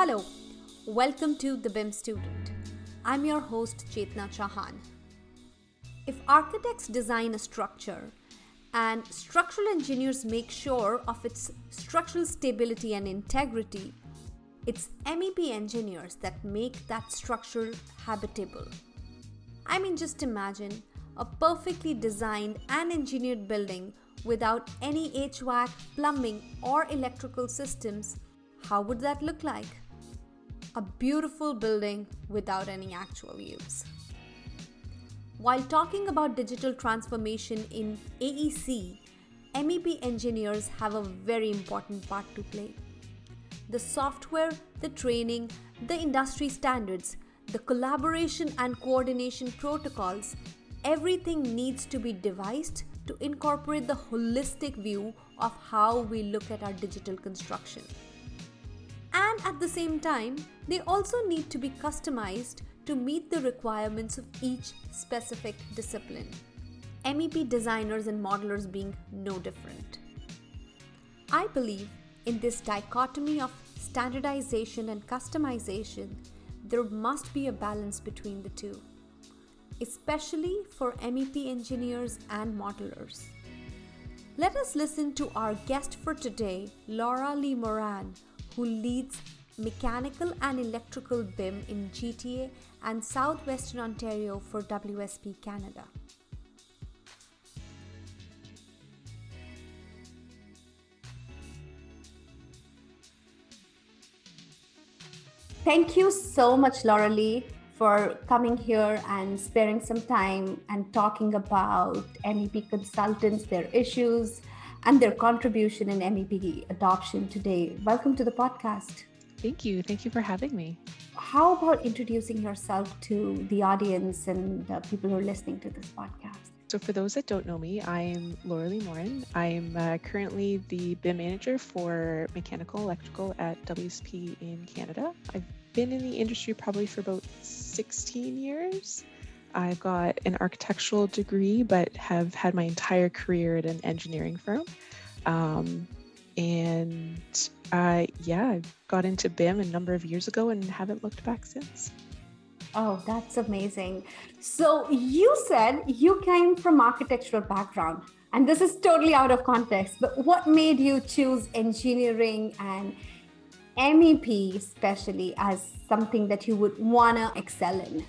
Hello, welcome to The BIM Student. I'm your host Chetna Chauhan. If architects design a structure and structural engineers make sure of its structural stability and integrity, it's MEP engineers that make that structure habitable. I mean, just imagine a perfectly designed and engineered building without any HVAC, plumbing, or electrical systems. How would that look like? A beautiful building without any actual use. While talking about digital transformation in AEC, MEP engineers have a very important part to play. The software, the training, the industry standards, the collaboration and coordination protocols, everything needs to be devised to incorporate the holistic view of how we look at our digital construction and at the same time, they also need to be customized to meet the requirements of each specific discipline. MEP designers and modelers being no different. I believe in this dichotomy of standardization and customization, there must be a balance between the two, especially for MEP engineers and modelers. Let us listen to our guest for today, Laura Lee Moran, who leads mechanical and electrical BIM in GTA and southwestern Ontario for WSP Canada. Thank you so much, Laura Lee, for coming here and sparing some time and talking about MEP consultants, their issues, and their contribution in MEP adoption today. Welcome to the podcast. Thank you. Thank you for having me. How about introducing yourself to the audience and the people who are listening to this podcast? So, for those that don't know me, I'm Laura Lee Moran. I'm uh, currently the BIM manager for mechanical electrical at WSP in Canada. I've been in the industry probably for about 16 years. I've got an architectural degree, but have had my entire career at an engineering firm. Um, and uh, yeah, I got into BIM a number of years ago and haven't looked back since. Oh, that's amazing. So you said you came from architectural background, and this is totally out of context, but what made you choose engineering and MEP especially as something that you would want to excel in?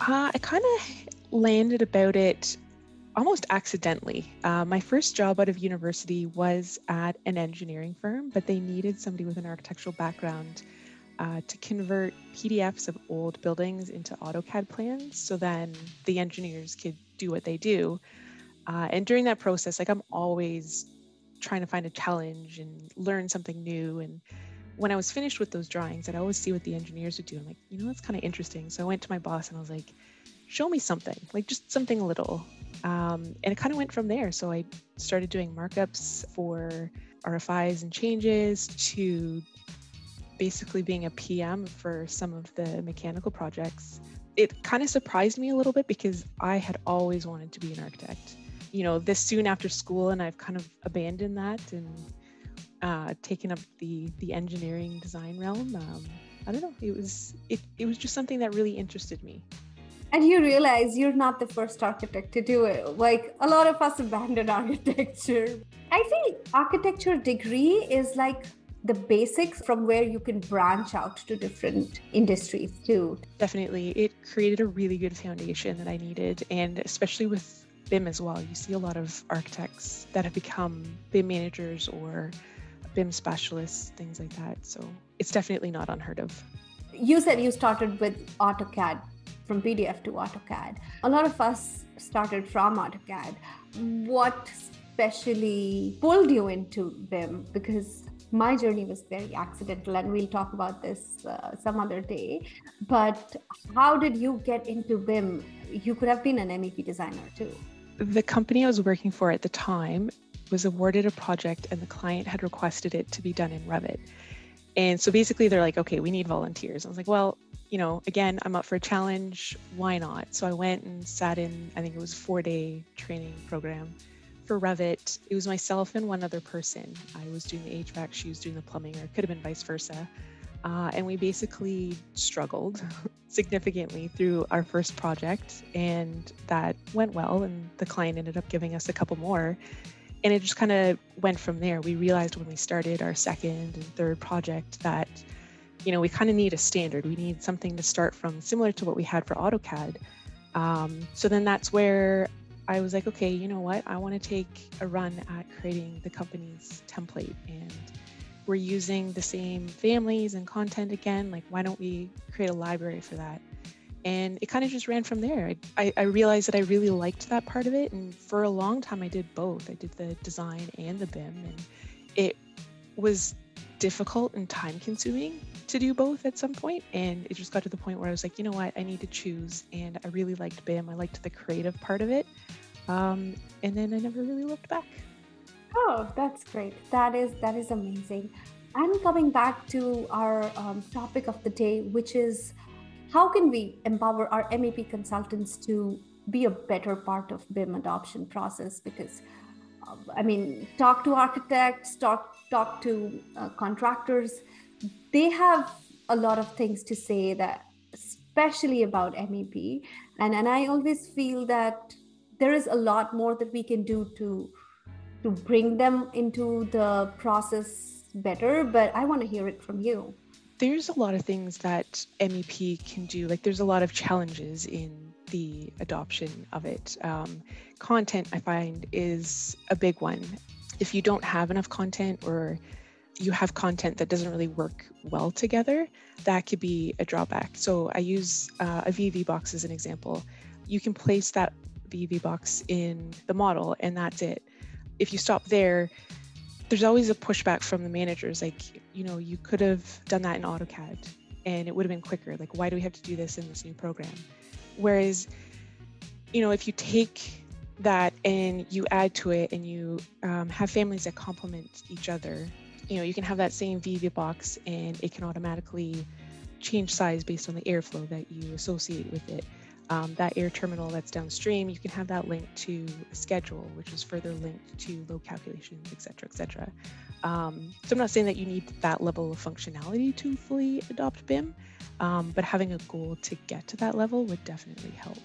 Uh, I kind of landed about it almost accidentally. Uh, my first job out of university was at an engineering firm, but they needed somebody with an architectural background uh, to convert PDFs of old buildings into AutoCAD plans so then the engineers could do what they do. Uh, and during that process, like I'm always trying to find a challenge and learn something new. And when I was finished with those drawings, I'd always see what the engineers would do. I'm like, you know, that's kind of interesting. So I went to my boss and I was like, show me something, like just something little. Um, and it kind of went from there. So I started doing markups for RFIs and changes to basically being a PM for some of the mechanical projects. It kind of surprised me a little bit because I had always wanted to be an architect. You know, this soon after school, and I've kind of abandoned that and uh, taken up the the engineering design realm. Um, I don't know. It was it, it was just something that really interested me. And you realize you're not the first architect to do it. Like a lot of us abandon architecture. I think architecture degree is like the basics from where you can branch out to different industries too. Definitely. It created a really good foundation that I needed. And especially with BIM as well, you see a lot of architects that have become BIM managers or BIM specialists, things like that. So it's definitely not unheard of. You said you started with AutoCAD from PDF to AutoCAD. A lot of us started from AutoCAD. What specially pulled you into BIM? Because my journey was very accidental, and we'll talk about this uh, some other day. But how did you get into BIM? You could have been an MEP designer too. The company I was working for at the time was awarded a project and the client had requested it to be done in Revit. And so basically they're like, okay, we need volunteers. I was like, well, you know, again, I'm up for a challenge. Why not? So I went and sat in, I think it was four day training program for Revit. It was myself and one other person. I was doing the HVAC, she was doing the plumbing, or it could have been vice versa. Uh, and we basically struggled significantly through our first project, and that went well. And the client ended up giving us a couple more. And it just kind of went from there. We realized when we started our second and third project that, you know, we kind of need a standard. We need something to start from, similar to what we had for AutoCAD. Um, so then that's where I was like, okay, you know what? I want to take a run at creating the company's template and we're using the same families and content again. Like, why don't we create a library for that? And it kind of just ran from there. I, I, realized that I really liked that part of it. And for a long time, I did both. I did the design and the BIM. And it was difficult and time consuming to do both at some point. And it just got to the point where I was like, you know what? I need to choose. And I really liked BIM. I liked the creative part of it. Um, and then I never really looked back. Oh, that's great. That is that is amazing. I'm coming back to our um, topic of the day, which is how can we empower our MEP consultants to be a better part of BIM adoption process? Because uh, I mean, talk to architects, talk talk to uh, contractors. They have a lot of things to say that, especially about MEP, and and I always feel that there is a lot more that we can do to to bring them into the process better but i want to hear it from you there's a lot of things that mep can do. Like there's a lot of challenges in the adoption of it. Um, content i find is a big one. If you don't have enough content or you have content that doesn't really work well together that could be a drawback. So i use uh, a VAV box as an example. You can place that VAV box in the model and that's it. If you stop there, there's always a pushback from the managers. Like, you know, you could have done that in AutoCAD and it would have been quicker. Like, why do we have to do this in this new program? Whereas, you know, if you take that and you add to it and you um, have families that complement each other, you know, you can have that same VAV box and it can automatically change size based on the airflow that you associate with it um, that air terminal that's downstream, you can have that linked to a schedule, which is further linked to load calculations, et cetera, et cetera. Um, so I'm not saying that you need that level of functionality to fully adopt BIM, um, but having a goal to get to that level would definitely help.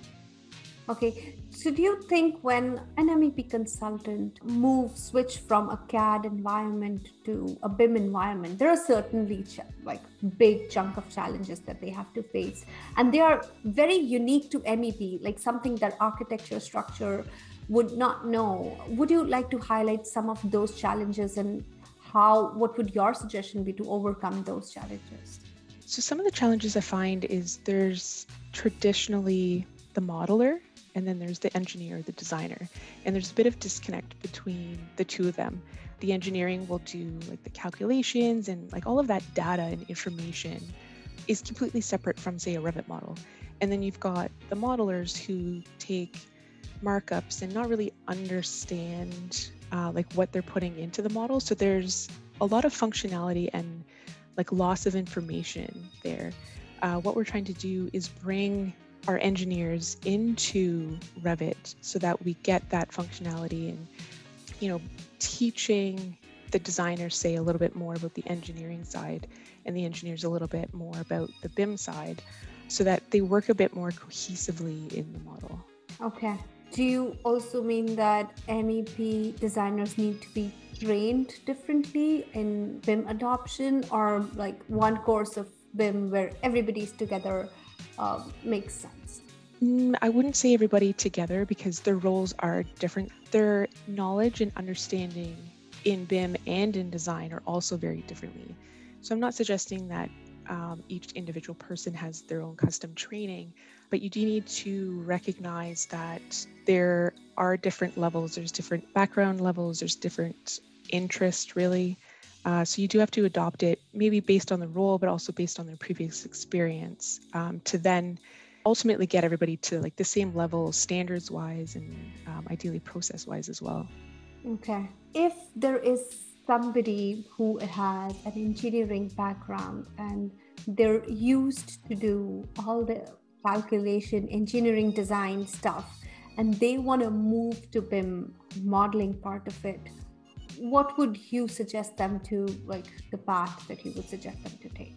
Okay, so do you think when an MEP consultant moves switch from a CAD environment to a BIM environment, there are certainly ch- like big chunk of challenges that they have to face, and they are very unique to MEP, like something that architecture structure would not know. Would you like to highlight some of those challenges and how? What would your suggestion be to overcome those challenges? So some of the challenges I find is there's traditionally the modeler and then there's the engineer, the designer. And there's a bit of disconnect between the two of them. The engineering will do like the calculations and like all of that data and information is completely separate from, say, a Revit model. And then you've got the modelers who take markups and not really understand uh, like what they're putting into the model. So there's a lot of functionality and like loss of information there. Uh, what we're trying to do is bring our engineers into Revit so that we get that functionality and, you know, teaching the designers say a little bit more about the engineering side and the engineers a little bit more about the BIM side so that they work a bit more cohesively in the model. Okay. Do you also mean that MEP designers need to be trained differently in BIM adoption or like one course of BIM where everybody's together uh, makes sense? Mm, I wouldn't say everybody together because their roles are different. Their knowledge and understanding in BIM and in design are also very differently. So I'm not suggesting that um, each individual person has their own custom training, but you do need to recognize that there are different levels, there's different background levels, there's different interest really. Uh, so you do have to adopt it, maybe based on the role, but also based on their previous experience, um, to then ultimately get everybody to like the same level, standards wise, and um, ideally process wise as well. Okay. If there is somebody who has an engineering background and they're used to do all the calculation, engineering design stuff, and they want to move to BIM modeling part of it, what would you suggest them to like the path that you would suggest them to take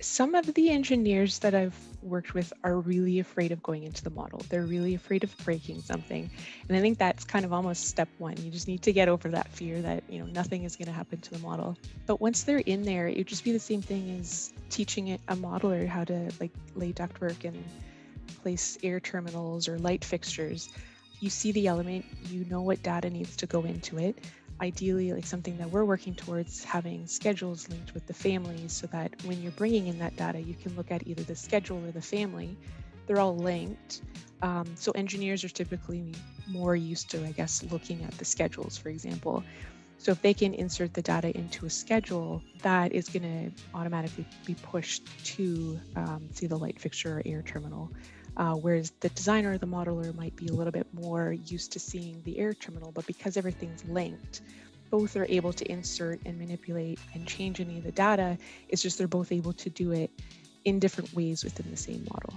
some of the engineers that I've worked with are really afraid of going into the model. They're really afraid of breaking something. And I think that's kind of almost step one. You just need to get over that fear that, you know, nothing is going to happen to the model. But once they're in there, it would just be the same thing as teaching a modeler how to like lay ductwork and place air terminals or light fixtures. You see the element, you know what data needs to go into it ideally like something that we're working towards having schedules linked with the families so that when you're bringing in that data you can look at either the schedule or the family. They're all linked. Um, so engineers are typically more used to i guess looking at the schedules for example. So if they can insert the data into a schedule that is going to automatically be pushed to um, see the light fixture or air terminal uh, whereas the designer the modeler might be a little bit more used to seeing the air terminal, but because everything's linked, both are able to insert and manipulate and change any of the data. It's just they're both able to do it in different ways within the same model.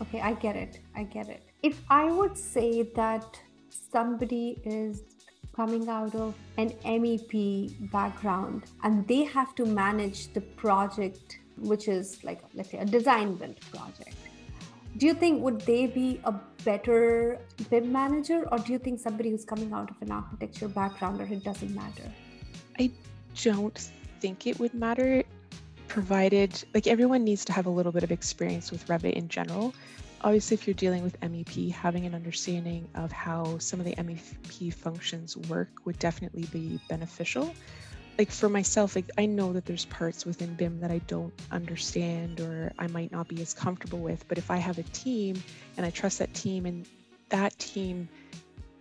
Okay, I get it. I get it. If I would say that somebody is coming out of an MEP background and they have to manage the project, which is like, let's say, a design build project do you think would they be a better BIM manager, or do you think somebody who's coming out of an architecture background, or it doesn't matter? I don't think it would matter, provided like everyone needs to have a little bit of experience with Revit in general. Obviously, if you're dealing with MEP, having an understanding of how some of the MEP functions work would definitely be beneficial like for myself like i know that there's parts within bim that i don't understand or i might not be as comfortable with but if i have a team and i trust that team and that team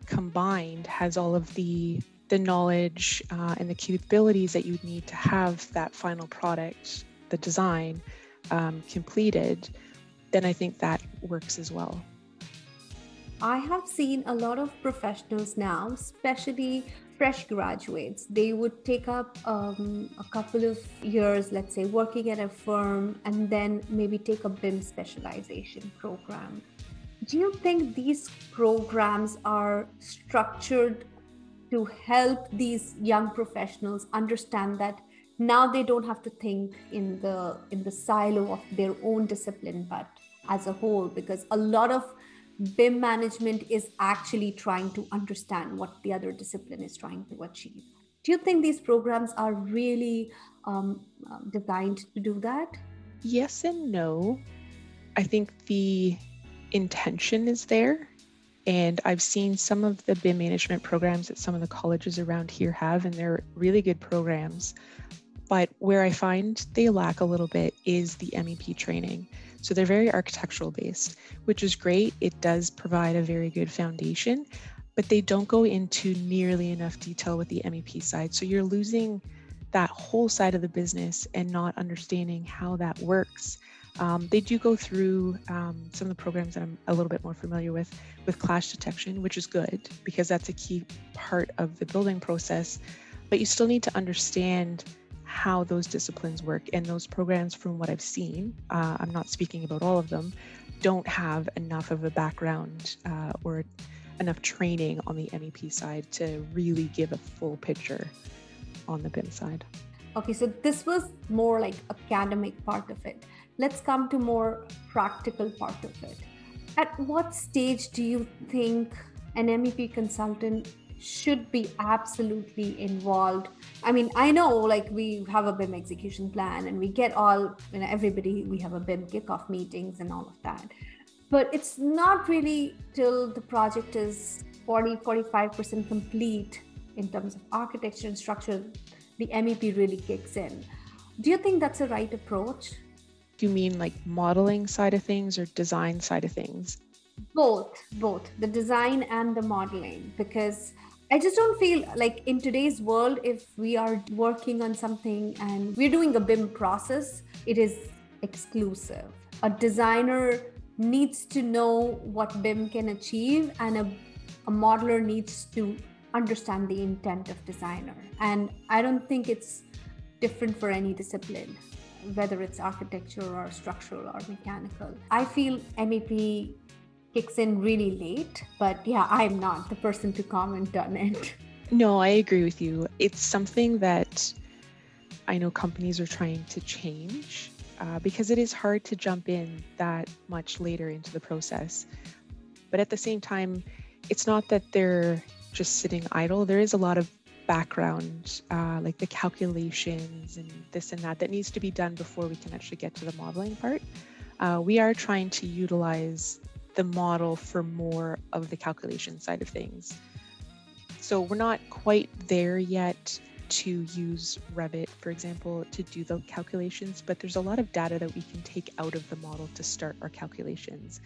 combined has all of the the knowledge uh, and the capabilities that you need to have that final product the design um, completed then i think that works as well. I have seen a lot of professionals now, especially fresh graduates, they would take up um, a couple of years, let's say, working at a firm and then maybe take a BIM specialization program. Do you think these programs are structured to help these young professionals understand that now they don't have to think in the in the silo of their own discipline but as a whole because a lot of BIM management is actually trying to understand what the other discipline is trying to achieve. Do you think these programs are really um, um, designed to do that? Yes and no. I think the intention is there. And I've seen some of the BIM management programs that some of the colleges around here have, and they're really good programs. But where I find they lack a little bit is the MEP training. So they're very architectural based, which is great. It does provide a very good foundation, but they don't go into nearly enough detail with the MEP side. So you're losing that whole side of the business and not understanding how that works. Um, they do go through um, some of the programs that I'm a little bit more familiar with, with clash detection, which is good because that's a key part of the building process. But you still need to understand how those disciplines work. And those programs, from what I've seen, uh, I'm not speaking about all of them, don't have enough of a background uh, or enough training on the MEP side to really give a full picture on the BIM side. Okay, so this was more like academic part of it. Let's come to more practical part of it. At what stage do you think an MEP consultant should be absolutely involved. I mean, I know like we have a BIM execution plan and we get all, you know, everybody, we have a BIM kickoff meetings and all of that. But it's not really till the project is 40, 45% complete in terms of architecture and structure, the MEP really kicks in. Do you think that's the right approach? Do you mean like modeling side of things or design side of things? Both, both the design and the modeling, because I just don't feel like in today's world, if we are working on something and we're doing a BIM process, it is exclusive. A designer needs to know what BIM can achieve, and a, a modeler needs to understand the intent of designer. And I don't think it's different for any discipline, whether it's architecture or structural or mechanical. I feel MEP kicks in really late. But yeah, I'm not the person to comment on it. No, I agree with you. It's something that I know companies are trying to change. uh, because it is hard to jump in that much later into the process. But at the same time, it's not that they're just sitting idle. There is a lot of background, uh, like the calculations and this and that, that needs to be done before we can actually get to the modeling part. Uh, we are trying to utilize the model for more of the calculation side of things. So we're not quite there yet to use Revit, for example, to do the calculations, but there's a lot of data that we can take out of the model to start our calculations.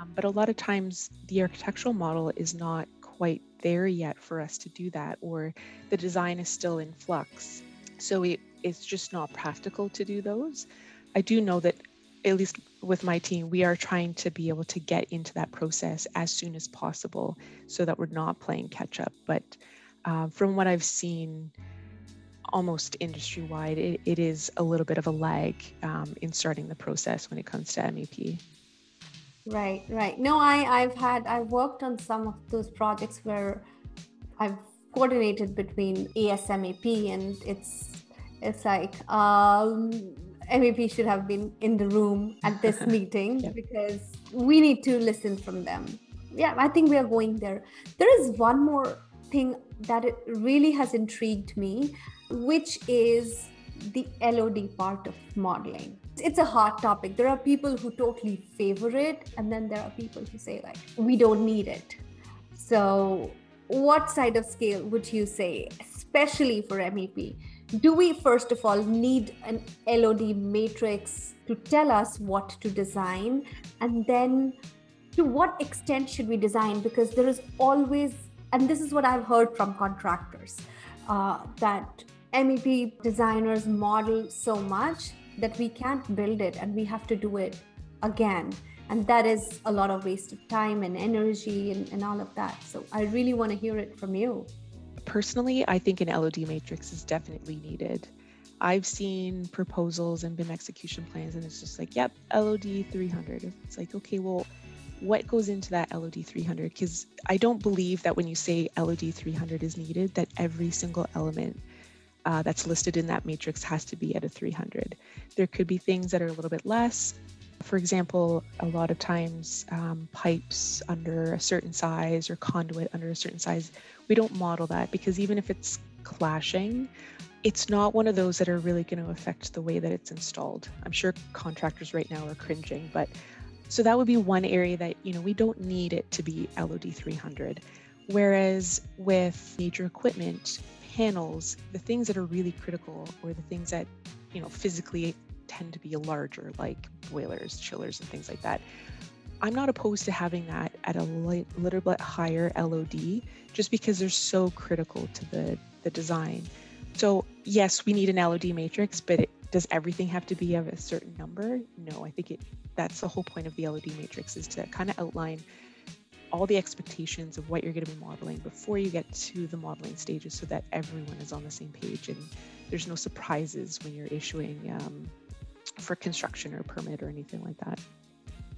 Um, but a lot of times the architectural model is not quite there yet for us to do that, or the design is still in flux. So it, it's just not practical to do those. I do know that, at least with my team, we are trying to be able to get into that process as soon as possible so that we're not playing catch up. But uh, from what I've seen, almost industry wide, it, it is a little bit of a lag um, in starting the process when it comes to MEP. Right, right. No, I, I've had, I've worked on some of those projects where I've coordinated between ASMEP and it's, it's like, um, MEP should have been in the room at this meeting yep. because we need to listen from them. Yeah, I think we are going there. There is one more thing that it really has intrigued me, which is the LOD part of modeling it's a hot topic. There are people who totally favor it, and then there are people who say, like, we don't need it. So, what side of scale would you say, especially for MEP? Do we, first of all, need an LOD matrix to tell us what to design? And then, to what extent should we design? Because there is always, and this is what I've heard from contractors, uh, that MEP designers model so much that we can't build it and we have to do it again and that is a lot of waste of time and energy and, and all of that so i really want to hear it from you personally i think an lod matrix is definitely needed i've seen proposals and BIM execution plans and it's just like yep lod 300 it's like okay well what goes into that LOD 300 because I don't believe that when you say LOD 300 is needed that every single element uh, that's listed in that matrix has to be at a 300. There could be things that are a little bit less. For example, a lot of times um, pipes under a certain size or conduit under a certain size, we don't model that because even if it's clashing, it's not one of those that are really going to affect the way that it's installed. I'm sure contractors right now are cringing, but so that would be one area that, you know, we don't need it to be LOD 300. Whereas with major equipment, panels, the things that are really critical or the things that, you know, physically tend to be larger, like boilers, chillers, and things like that. I'm not opposed to having that at a little bit higher LOD just because they're so critical to the, the design. So, yes, we need an LOD matrix, but it, does everything have to be of a certain number? No, I think it that's the whole point of the LOD matrix is to kind of outline all the expectations of what you're going to be modeling before you get to the modeling stages so that everyone is on the same page and there's no surprises when you're issuing um, for construction or permit or anything like that.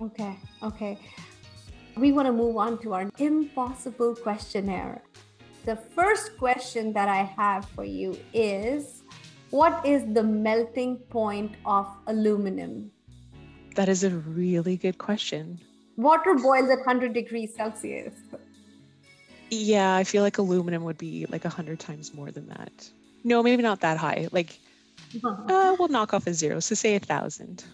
Okay, okay. We want to move on to our impossible questionnaire. The first question that I have for you is What is the melting point of aluminum? That is a really good question water boils at 100 degrees Celsius. Yeah, I feel like aluminum would be like 100 times more than that. No, maybe not that high. Like. Uh, we'll knock off a zero. So say a thousand.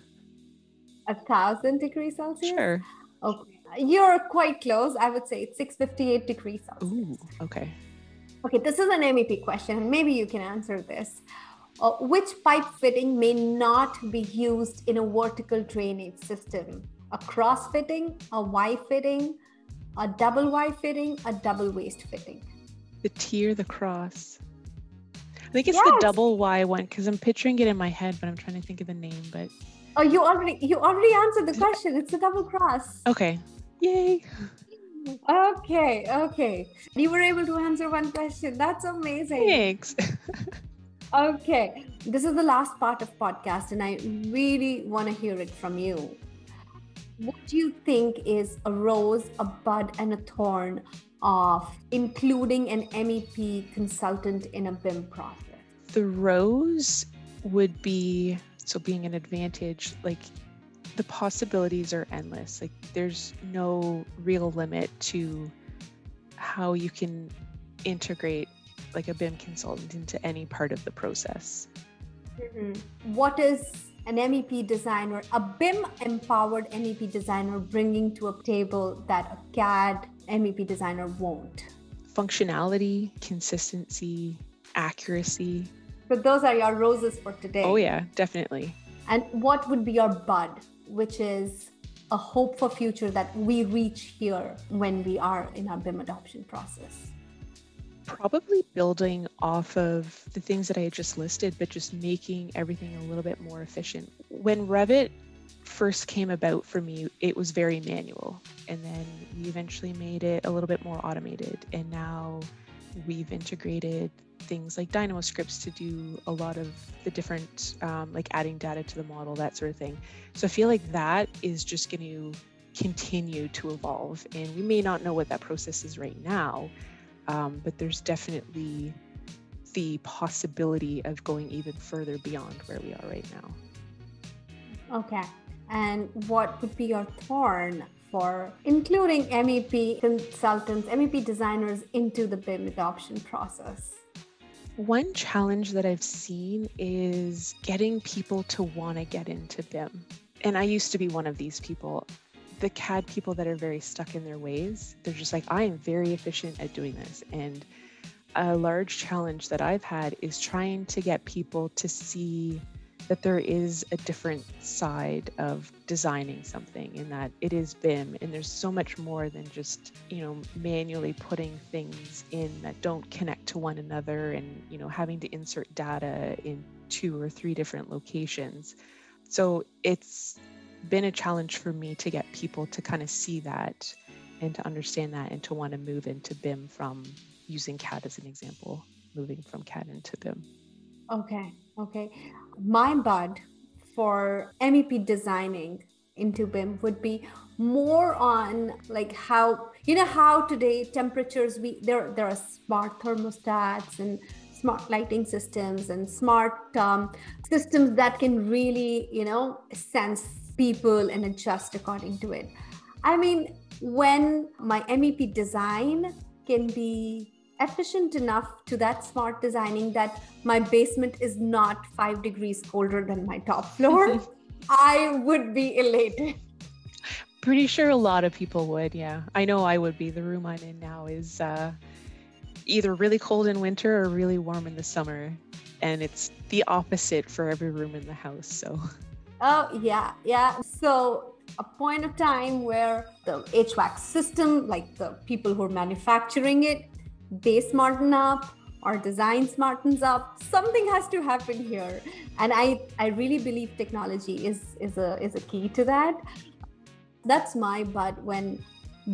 A thousand degrees Celsius? Sure. Okay. You're quite close. I would say it's 658 degrees Celsius. Ooh, okay. Okay, this is an MEP question. Maybe you can answer this. Uh, which pipe fitting may not be used in a vertical drainage system? a cross fitting, a Y fitting, a double Y fitting, a double waist fitting. The T or the cross? I think it's yes. the double Y one because I'm picturing it in my head, but I'm trying to think of the name. But oh, you already you already answered the question. It's a double cross. Okay. Yay. Okay, okay. You were able to answer one question. That's amazing. Thanks. okay. This is the last part of podcast and I really want to hear it from you. What do you think is a rose, a bud, and a thorn of including an MEP consultant in a BIM process? The rose would be So being an advantage, like the possibilities are endless. Like there's no real limit to how you can integrate like a BIM consultant into any part of the process. Mm-hmm. What is an MEP designer, a BIM empowered MEP designer bringing to a table that a CAD MEP designer won't? Functionality, consistency, accuracy. But those are your roses for today. Oh yeah, definitely. And what would be your bud, which is a hope for future that we reach here when we are in our BIM adoption process? Probably building off of the things that I had just listed, but just making everything a little bit more efficient. When Revit first came about for me, it was very manual. And then we eventually made it a little bit more automated. And now we've integrated things like Dynamo scripts to do a lot of the different, um, like adding data to the model, that sort of thing. So I feel like that is just going to continue to evolve. And we may not know what that process is right now, um, but there's definitely the possibility of going even further beyond where we are right now. Okay. And what would be your thorn for including MEP consultants, MEP designers into the BIM adoption process? One challenge that I've seen is getting people to want to get into BIM. And I used to be one of these people. The CAD people that are very stuck in their ways, they're just like, I am very efficient at doing this. And a large challenge that I've had is trying to get people to see that there is a different side of designing something in that it is BIM and there's so much more than just, you know, manually putting things in that don't connect to one another and, you know, having to insert data in two or three different locations. So it's been a challenge for me to get people to kind of see that and to understand that and to want to move into BIM from using CAD as an example, moving from CAD into BIM. Okay, okay. My bud for MEP designing into BIM would be more on like how you know how today temperatures we there there are smart thermostats and smart lighting systems and smart um, systems that can really you know sense people and adjust according to it. I mean, when my MEP design can be efficient enough to that smart designing that my basement is not five degrees colder than my top floor, I would be elated. Pretty sure a lot of people would, yeah. I know I would be. The room I'm in now is uh, either really cold in winter or really warm in the summer. And it's the opposite for every room in the house. So, oh, yeah, yeah. So, a point of time where the HVAC system, like the people who are manufacturing it, they smarten up or design smartens up. Something has to happen here. And i i really believe technology is is a is a key to that. That's my but when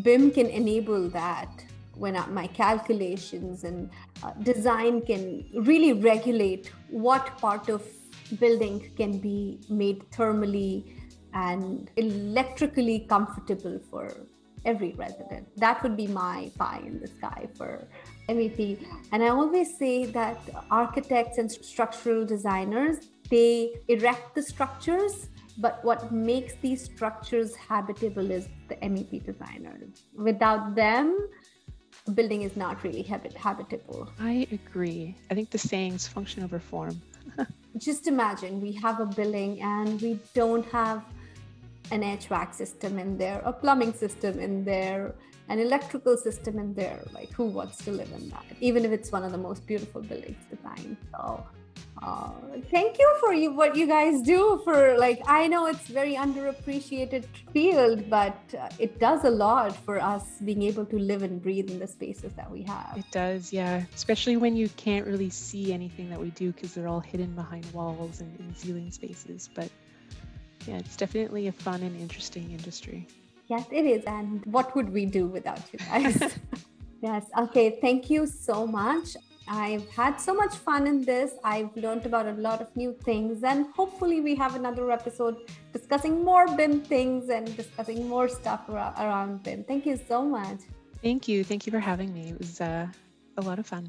bim can enable that when my calculations and uh, design can really regulate what part of building can be made thermally and electrically comfortable for every resident. That would be my pie in the sky for MEP. And I always say that architects and structural designers, they erect the structures, but what makes these structures habitable is the MEP designers. Without them, building is not really habit- habitable. I agree. I think the saying's function over form. Just imagine we have a building and we don't have an HVAC system in there, a plumbing system in there, an electrical system in there. Like, who wants to live in that? Even if it's one of the most beautiful buildings designed. So, uh, thank you for you what you guys do for like i know it's very underappreciated field but uh, it does a lot for us being able to live and breathe in the spaces that we have it does yeah especially when you can't really see anything that we do because they're all hidden behind walls and in ceiling spaces but yeah, it's definitely a fun and interesting industry. Yes, it is. And what would we do without you guys? yes. Okay. Thank you so much. I've had so much fun in this. I've learned about a lot of new things, and hopefully, we have another episode discussing more BIM things and discussing more stuff around BIM. Thank you so much. Thank you. Thank you for having me. It was uh, a lot of fun.